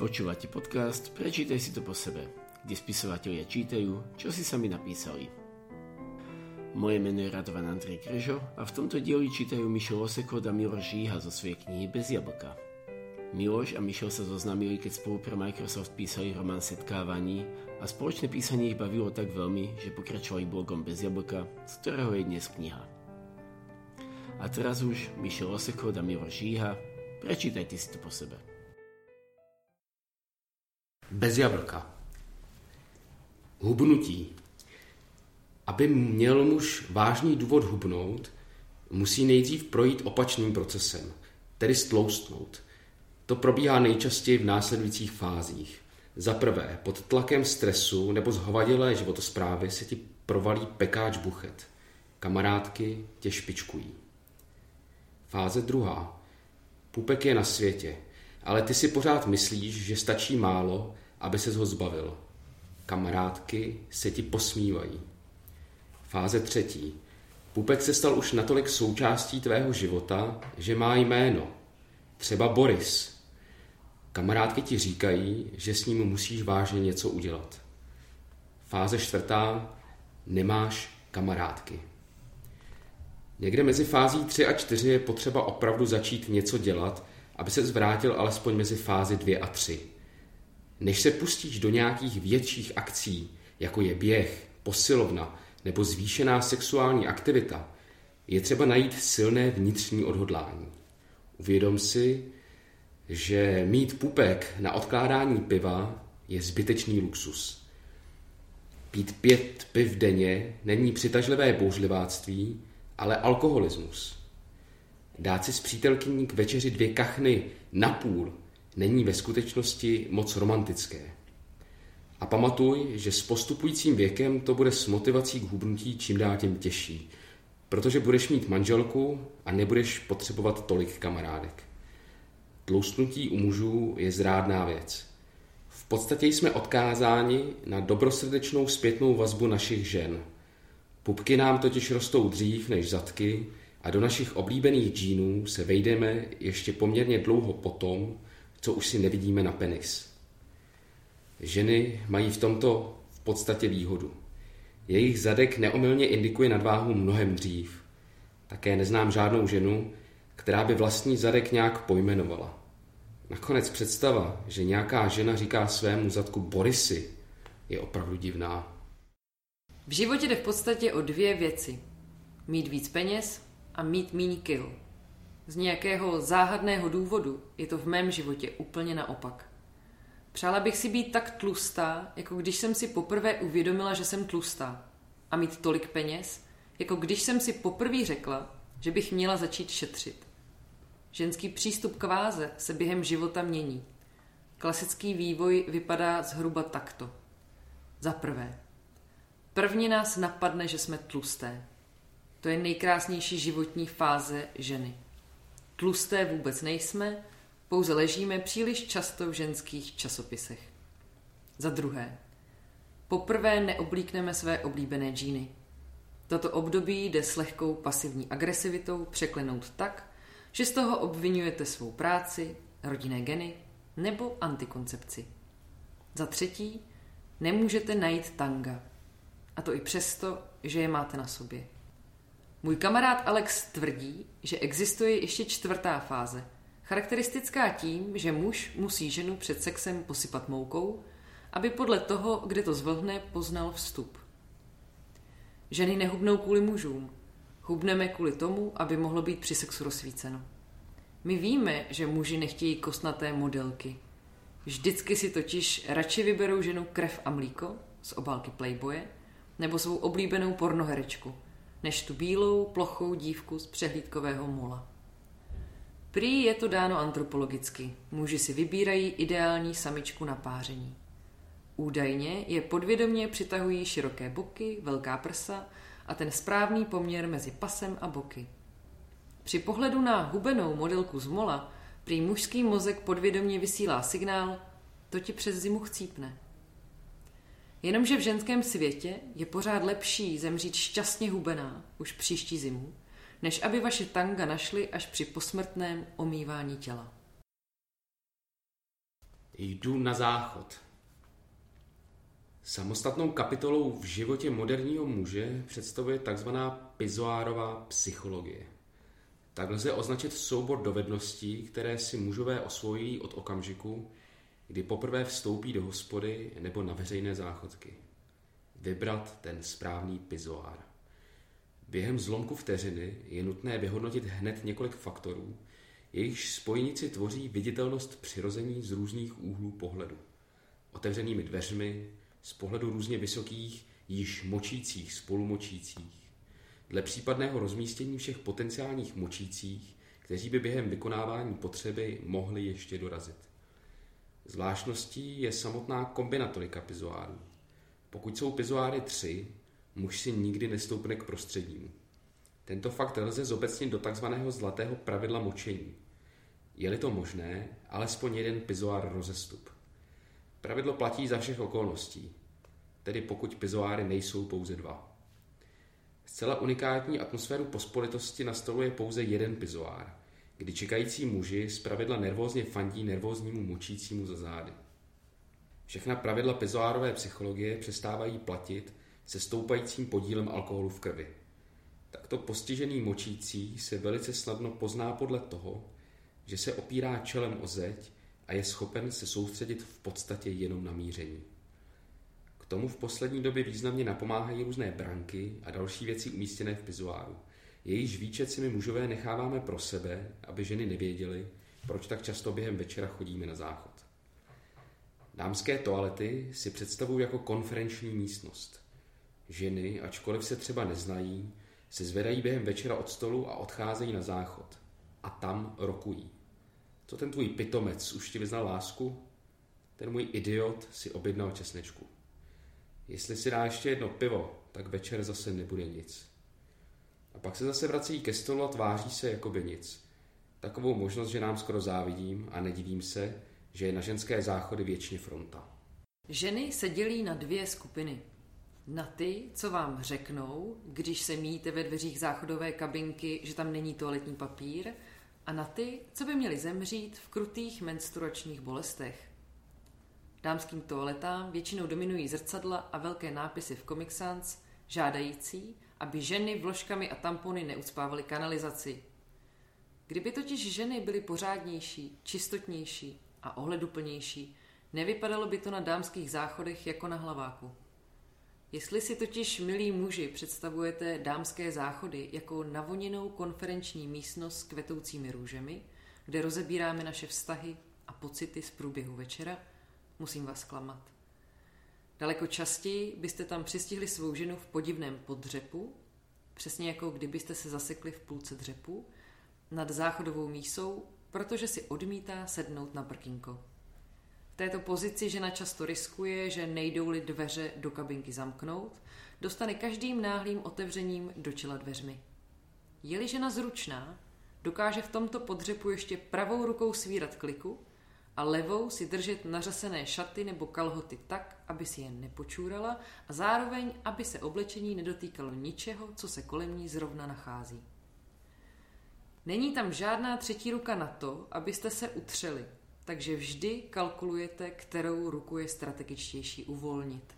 Počúvate podcast Prečítaj si to po sebe, kde spisovatelia čítajú, čo si sami napísali. Moje meno je Radovan Andrej Krežo a v tomto dieli čítajú Mišo Oseko a Miloš Žíha zo svojej knihy Bez jablka. Miloš a Mišel sa zoznámili, keď spolu pre Microsoft písali román Setkávaní a spoločné písanie ich bavilo tak veľmi, že pokračovali blogom Bez jablka, z ktorého je dnes kniha. A teraz už Mišel Oseko a Miloš Žíha, prečítajte si to po sebe. Bez jablka. Hubnutí. Aby měl muž vážný důvod hubnout, musí nejdřív projít opačným procesem, tedy stloustnout. To probíhá nejčastěji v následujících fázích. Za prvé, pod tlakem stresu nebo zhovadilé životosprávy se ti provalí pekáč buchet. Kamarádky tě špičkují. Fáze druhá. Pupek je na světě, ale ty si pořád myslíš, že stačí málo, aby se ho zbavil. Kamarádky se ti posmívají. Fáze třetí. Pupek se stal už natolik součástí tvého života, že má jméno. Třeba Boris. Kamarádky ti říkají, že s ním musíš vážně něco udělat. Fáze čtvrtá. Nemáš kamarádky. Někde mezi fází 3 a 4 je potřeba opravdu začít něco dělat, aby se zvrátil alespoň mezi fázi 2 a 3. Než se pustíš do nějakých větších akcí, jako je běh, posilovna nebo zvýšená sexuální aktivita, je třeba najít silné vnitřní odhodlání. Uvědom si, že mít pupek na odkládání piva je zbytečný luxus. Pít pět piv denně není přitažlivé bouřliváctví, ale alkoholismus. Dát si s přítelkyní k večeři dvě kachny na půl není ve skutečnosti moc romantické. A pamatuj, že s postupujícím věkem to bude s motivací k hubnutí čím dál tím těžší, protože budeš mít manželku a nebudeš potřebovat tolik kamarádek. Tloustnutí u mužů je zrádná věc. V podstatě jsme odkázáni na dobrosrdečnou zpětnou vazbu našich žen. Pupky nám totiž rostou dřív než zadky a do našich oblíbených džínů se vejdeme ještě poměrně dlouho potom, co už si nevidíme na penis. Ženy mají v tomto v podstatě výhodu. Jejich zadek neomylně indikuje nadváhu mnohem dřív. Také neznám žádnou ženu, která by vlastní zadek nějak pojmenovala. Nakonec představa, že nějaká žena říká svému zadku Borisy, je opravdu divná. V životě jde v podstatě o dvě věci. Mít víc peněz a mít míň kil. Z nějakého záhadného důvodu je to v mém životě úplně naopak. Přála bych si být tak tlustá, jako když jsem si poprvé uvědomila, že jsem tlustá. A mít tolik peněz, jako když jsem si poprvé řekla, že bych měla začít šetřit. Ženský přístup k váze se během života mění. Klasický vývoj vypadá zhruba takto. Za prvé. Prvně nás napadne, že jsme tlusté. To je nejkrásnější životní fáze ženy. Tlusté vůbec nejsme, pouze ležíme příliš často v ženských časopisech. Za druhé, poprvé neoblíkneme své oblíbené džíny. Toto období jde s lehkou pasivní agresivitou překlenout tak, že z toho obvinujete svou práci, rodinné geny nebo antikoncepci. Za třetí, nemůžete najít tanga. A to i přesto, že je máte na sobě. Můj kamarád Alex tvrdí, že existuje ještě čtvrtá fáze, charakteristická tím, že muž musí ženu před sexem posypat moukou, aby podle toho, kde to zvlhne, poznal vstup. Ženy nehubnou kvůli mužům, hubneme kvůli tomu, aby mohlo být při sexu rozsvíceno. My víme, že muži nechtějí kostnaté modelky. Vždycky si totiž radši vyberou ženu krev a mlíko z obálky Playboye nebo svou oblíbenou pornoherečku – než tu bílou, plochou dívku z přehlídkového mola. Prý je to dáno antropologicky. Muži si vybírají ideální samičku na páření. Údajně je podvědomě přitahují široké boky, velká prsa a ten správný poměr mezi pasem a boky. Při pohledu na hubenou modelku z mola prý mužský mozek podvědomě vysílá signál, to ti přes zimu chcípne. Jenomže v ženském světě je pořád lepší zemřít šťastně hubená už příští zimu, než aby vaše tanga našly až při posmrtném omývání těla. Jdu na záchod. Samostatnou kapitolou v životě moderního muže představuje tzv. pizoárová psychologie. Tak lze označit soubor dovedností, které si mužové osvojí od okamžiku, kdy poprvé vstoupí do hospody nebo na veřejné záchodky. Vybrat ten správný pizoár. Během zlomku vteřiny je nutné vyhodnotit hned několik faktorů, jejichž spojnici tvoří viditelnost přirození z různých úhlů pohledu. Otevřenými dveřmi, z pohledu různě vysokých, již močících spolumočících, dle případného rozmístění všech potenciálních močících, kteří by během vykonávání potřeby mohli ještě dorazit. Zvláštností je samotná kombinatorika pizoárů. Pokud jsou pizoáry tři, muž si nikdy nestoupne k prostřednímu. Tento fakt lze zobecnit do takzvaného zlatého pravidla močení. Je-li to možné, alespoň jeden pizoár rozestup. Pravidlo platí za všech okolností, tedy pokud pizoáry nejsou pouze dva. Zcela unikátní atmosféru pospolitosti nastoluje pouze jeden pizoár, kdy čekající muži zpravidla nervózně fandí nervóznímu močícímu za zády. Všechna pravidla pizoárové psychologie přestávají platit se stoupajícím podílem alkoholu v krvi. Takto postižený močící se velice snadno pozná podle toho, že se opírá čelem o zeď a je schopen se soustředit v podstatě jenom na míření. K tomu v poslední době významně napomáhají různé branky a další věci umístěné v pizuáru. Jejíž výčet si my mužové necháváme pro sebe, aby ženy nevěděly, proč tak často během večera chodíme na záchod. Dámské toalety si představují jako konferenční místnost. Ženy, ačkoliv se třeba neznají, se zvedají během večera od stolu a odcházejí na záchod. A tam rokují. Co ten tvůj pitomec už ti vyznal lásku? Ten můj idiot si objednal česnečku. Jestli si dá ještě jedno pivo, tak večer zase nebude nic. A pak se zase vrací ke stolu a tváří se jako by nic. Takovou možnost, že nám skoro závidím a nedivím se, že je na ženské záchody věčně fronta. Ženy se dělí na dvě skupiny. Na ty, co vám řeknou, když se míjíte ve dveřích záchodové kabinky, že tam není toaletní papír, a na ty, co by měli zemřít v krutých menstruačních bolestech. Dámským toaletám většinou dominují zrcadla a velké nápisy v Comic Sans, žádající, aby ženy vložkami a tampony neucpávaly kanalizaci. Kdyby totiž ženy byly pořádnější, čistotnější a ohleduplnější, nevypadalo by to na dámských záchodech jako na hlaváku. Jestli si totiž, milí muži, představujete dámské záchody jako navoněnou konferenční místnost s kvetoucími růžemi, kde rozebíráme naše vztahy a pocity z průběhu večera, musím vás klamat. Daleko častěji byste tam přistihli svou ženu v podivném podřepu, přesně jako kdybyste se zasekli v půlce dřepu, nad záchodovou mísou, protože si odmítá sednout na prkínko této pozici žena často riskuje, že nejdou-li dveře do kabinky zamknout, dostane každým náhlým otevřením do čela dveřmi. Je-li žena zručná, dokáže v tomto podřepu ještě pravou rukou svírat kliku a levou si držet nařasené šaty nebo kalhoty tak, aby si je nepočúrala a zároveň, aby se oblečení nedotýkalo ničeho, co se kolem ní zrovna nachází. Není tam žádná třetí ruka na to, abyste se utřeli – takže vždy kalkulujete, kterou ruku je strategičtější uvolnit.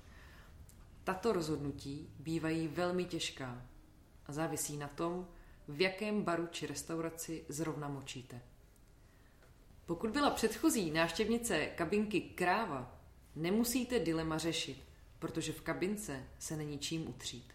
Tato rozhodnutí bývají velmi těžká a závisí na tom, v jakém baru či restauraci zrovna močíte. Pokud byla předchozí návštěvnice kabinky kráva, nemusíte dilema řešit, protože v kabince se není čím utřít.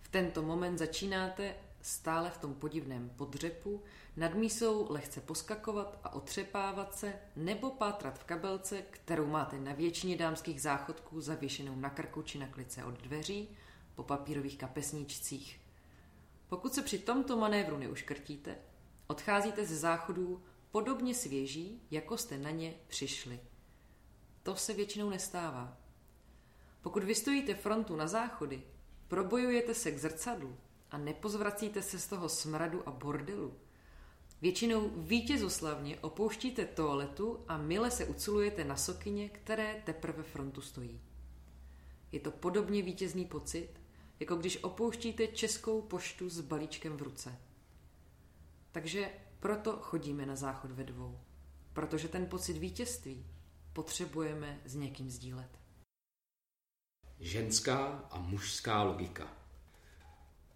V tento moment začínáte stále v tom podivném podřepu, nad mísou lehce poskakovat a otřepávat se, nebo pátrat v kabelce, kterou máte na většině dámských záchodků zavěšenou na krku či na klice od dveří, po papírových kapesníčcích. Pokud se při tomto manévru neuškrtíte, odcházíte ze záchodů podobně svěží, jako jste na ně přišli. To se většinou nestává. Pokud vystojíte frontu na záchody, probojujete se k zrcadlu, a nepozvracíte se z toho smradu a bordelu. Většinou vítězoslavně opouštíte toaletu a mile se uculujete na sokyně, které teprve frontu stojí. Je to podobně vítězný pocit, jako když opouštíte českou poštu s balíčkem v ruce. Takže proto chodíme na záchod ve dvou. Protože ten pocit vítězství potřebujeme s někým sdílet. Ženská a mužská logika.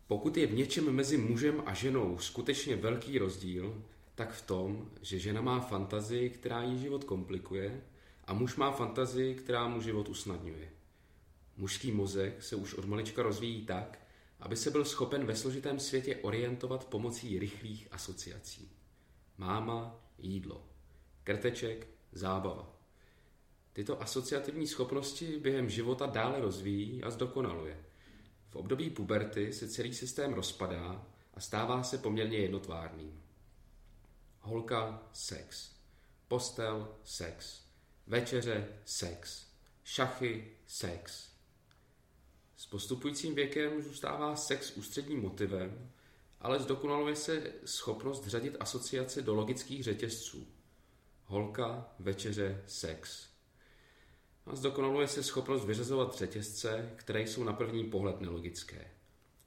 Pokud je v něčem mezi mužem a ženou skutečně velký rozdíl, tak v tom, že žena má fantazii, která jí život komplikuje, a muž má fantazii, která mu život usnadňuje. Mužský mozek se už od malička rozvíjí tak, aby se byl schopen ve složitém světě orientovat pomocí rychlých asociací. Máma, jídlo. Krteček, zábava. Tyto asociativní schopnosti během života dále rozvíjí a zdokonaluje. V období puberty se celý systém rozpadá a stává se poměrně jednotvárným. Holka, sex. Postel, sex. Večeře, sex. Šachy, sex. S postupujícím věkem zůstává sex ústředním motivem, ale zdokonaluje se schopnost řadit asociace do logických řetězců. Holka, večeře, sex. A zdokonaluje se schopnost vyřazovat řetězce, které jsou na první pohled nelogické.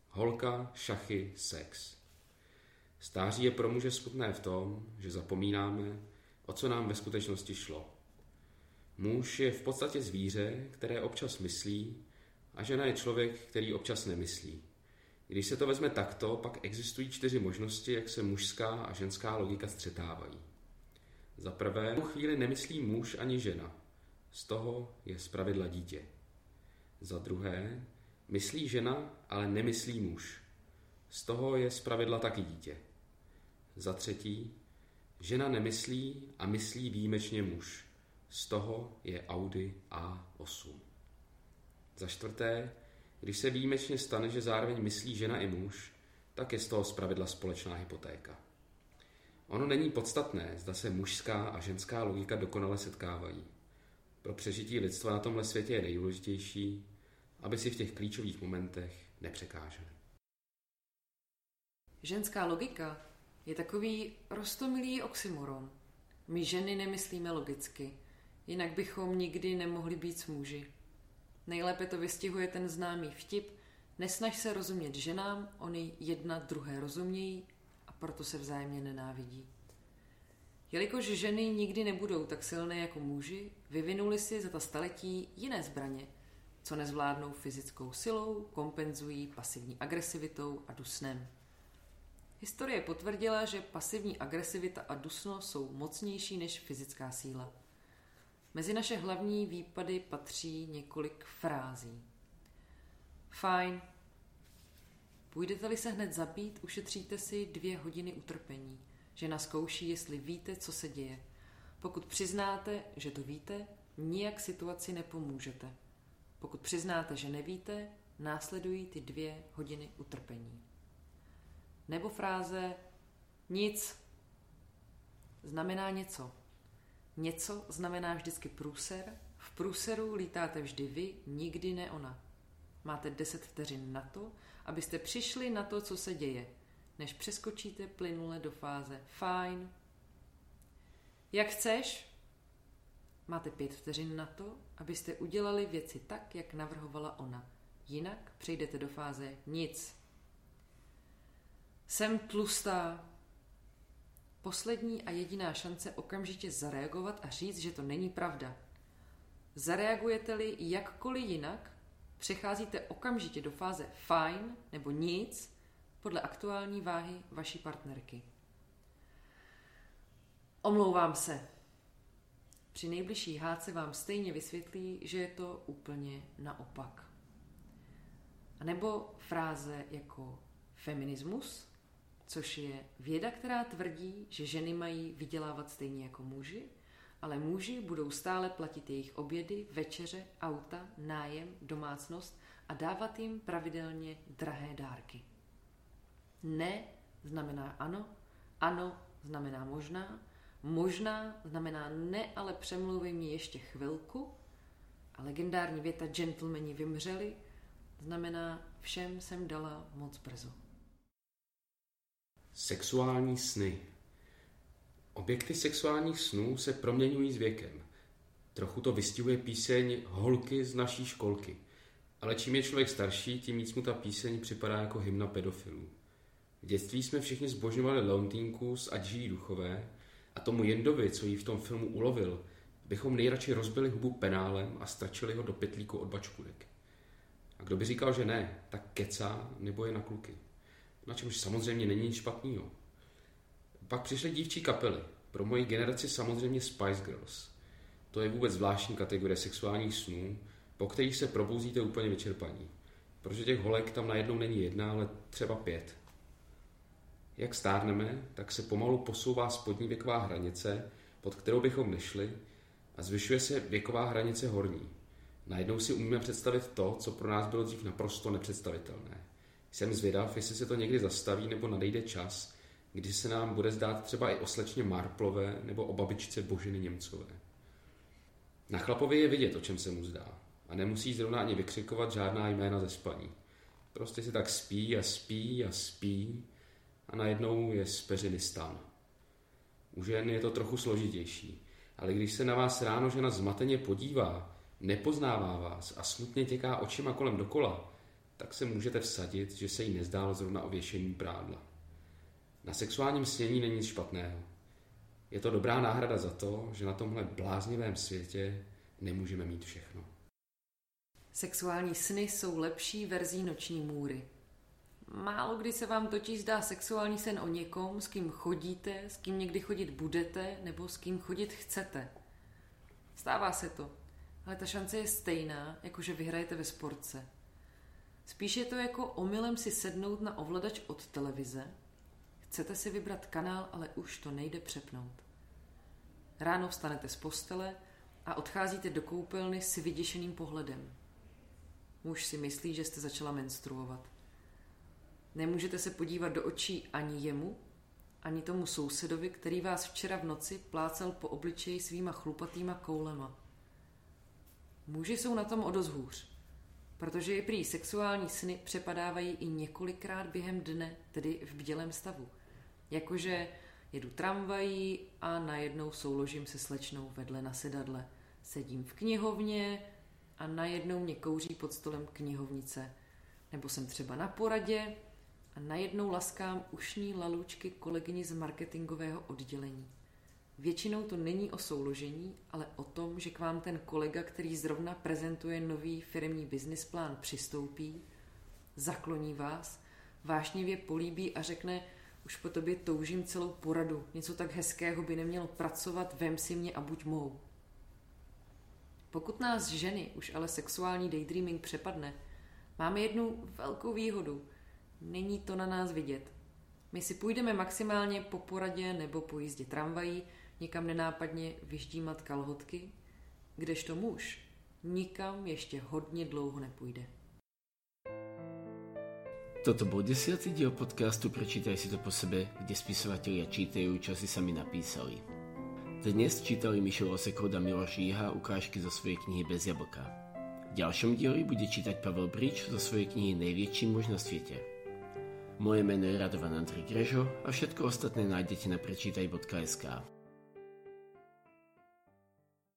Holka, šachy, sex. Stáří je pro muže smutné v tom, že zapomínáme, o co nám ve skutečnosti šlo. Muž je v podstatě zvíře, které občas myslí, a žena je člověk, který občas nemyslí. Když se to vezme takto, pak existují čtyři možnosti, jak se mužská a ženská logika střetávají. Za prvé, v chvíli nemyslí muž ani žena. Z toho je zpravidla dítě. Za druhé, myslí žena, ale nemyslí muž. Z toho je zpravidla taky dítě. Za třetí, žena nemyslí a myslí výjimečně muž. Z toho je Audi A8. Za čtvrté, když se výjimečně stane, že zároveň myslí žena i muž, tak je z toho zpravidla společná hypotéka. Ono není podstatné, zda se mužská a ženská logika dokonale setkávají. Pro přežití lidstva na tomhle světě je nejdůležitější, aby si v těch klíčových momentech nepřekáželi. Ženská logika je takový rostomilý oxymoron. My ženy nemyslíme logicky, jinak bychom nikdy nemohli být s muži. Nejlépe to vystihuje ten známý vtip Nesnaž se rozumět ženám, oni jedna druhé rozumějí a proto se vzájemně nenávidí. Jelikož ženy nikdy nebudou tak silné jako muži, vyvinuli si za ta staletí jiné zbraně, co nezvládnou fyzickou silou, kompenzují pasivní agresivitou a dusnem. Historie potvrdila, že pasivní agresivita a dusno jsou mocnější než fyzická síla. Mezi naše hlavní výpady patří několik frází. Fajn. Půjdete-li se hned zabít, ušetříte si dvě hodiny utrpení. Žena zkouší, jestli víte, co se děje. Pokud přiznáte, že to víte, nijak situaci nepomůžete. Pokud přiznáte, že nevíte, následují ty dvě hodiny utrpení. Nebo fráze nic znamená něco. Něco znamená vždycky průser. V průseru lítáte vždy vy, nikdy ne ona. Máte 10 vteřin na to, abyste přišli na to, co se děje, než přeskočíte plynule do fáze fajn. Jak chceš? Máte pět vteřin na to, abyste udělali věci tak, jak navrhovala ona. Jinak přejdete do fáze nic. Jsem tlustá. Poslední a jediná šance okamžitě zareagovat a říct, že to není pravda. Zareagujete-li jakkoliv jinak, přecházíte okamžitě do fáze fajn nebo nic podle aktuální váhy vaší partnerky. Omlouvám se. Při nejbližší hádce vám stejně vysvětlí, že je to úplně naopak. A nebo fráze jako feminismus, což je věda, která tvrdí, že ženy mají vydělávat stejně jako muži, ale muži budou stále platit jejich obědy, večeře, auta, nájem, domácnost a dávat jim pravidelně drahé dárky. Ne znamená ano, ano znamená možná, možná znamená ne, ale přemluvím mě ještě chvilku a legendární věta gentlemani vymřeli znamená všem jsem dala moc brzo. Sexuální sny Objekty sexuálních snů se proměňují s věkem. Trochu to vystihuje píseň Holky z naší školky. Ale čím je člověk starší, tím víc mu ta píseň připadá jako hymna pedofilů. V dětství jsme všichni zbožňovali Leontínku z Adží Duchové a tomu Jendovi, co jí v tom filmu ulovil, bychom nejradši rozbili hubu penálem a strčili ho do pytlíku od bačkůdek. A kdo by říkal, že ne, tak kecá nebo je na kluky. Na čemž samozřejmě není nic špatného. Pak přišly dívčí kapely. Pro moji generaci samozřejmě Spice Girls. To je vůbec zvláštní kategorie sexuálních snů, po kterých se probouzíte úplně vyčerpaní. Protože těch holek tam najednou není jedna, ale třeba pět. Jak stárneme, tak se pomalu posouvá spodní věková hranice, pod kterou bychom nešli, a zvyšuje se věková hranice horní. Najednou si umíme představit to, co pro nás bylo dřív naprosto nepředstavitelné. Jsem zvědav, jestli se to někdy zastaví nebo nadejde čas, kdy se nám bude zdát třeba i o slečně Marplové nebo o babičce Božiny Němcové. Na chlapovi je vidět, o čem se mu zdá. A nemusí zrovna ani vykřikovat žádná jména ze spaní. Prostě si tak spí a spí a spí a najednou je speřiny stan. U žen je to trochu složitější, ale když se na vás ráno žena zmateně podívá, nepoznává vás a smutně těká očima kolem dokola, tak se můžete vsadit, že se jí nezdálo zrovna ověšení prádla. Na sexuálním snění není nic špatného. Je to dobrá náhrada za to, že na tomhle bláznivém světě nemůžeme mít všechno. Sexuální sny jsou lepší verzí noční můry. Málo kdy se vám totiž zdá sexuální sen o někom, s kým chodíte, s kým někdy chodit budete nebo s kým chodit chcete. Stává se to, ale ta šance je stejná, jako že vyhrajete ve sportce. Spíš je to jako omylem si sednout na ovladač od televize. Chcete si vybrat kanál, ale už to nejde přepnout. Ráno vstanete z postele a odcházíte do koupelny s vyděšeným pohledem. Muž si myslí, že jste začala menstruovat. Nemůžete se podívat do očí ani jemu, ani tomu sousedovi, který vás včera v noci plácal po obličeji svýma chlupatýma koulema. Muži jsou na tom o dost hůř, protože prý sexuální sny přepadávají i několikrát během dne, tedy v bdělém stavu. Jakože jedu tramvají a najednou souložím se slečnou vedle na sedadle. Sedím v knihovně a najednou mě kouří pod stolem knihovnice. Nebo jsem třeba na poradě a najednou laskám ušní lalučky kolegyni z marketingového oddělení. Většinou to není o souložení, ale o tom, že k vám ten kolega, který zrovna prezentuje nový firmní business plán, přistoupí, zakloní vás, vášnivě políbí a řekne, už po tobě toužím celou poradu, něco tak hezkého by nemělo pracovat, vem si mě a buď mou. Pokud nás ženy už ale sexuální daydreaming přepadne, máme jednu velkou výhodu. Není to na nás vidět. My si půjdeme maximálně po poradě nebo po jízdě tramvají, někam nenápadně vyždímat kalhotky, kdežto muž nikam ještě hodně dlouho nepůjde. Toto bol desiatý diel podcastu Prečítaj si to po sebe, kde spisovatelia čítajú, čo si sami napísali. Dnes čítali Mišo Osekov a Miloš Jíha ukážky zo svojej knihy Bez jablka. V ďalšom dieli bude čítať Pavel Brič zo svojej knihy Největší muž na svete. Moje meno je Radovan Andrej Grežo a všetko ostatné nájdete na prečítaj.sk.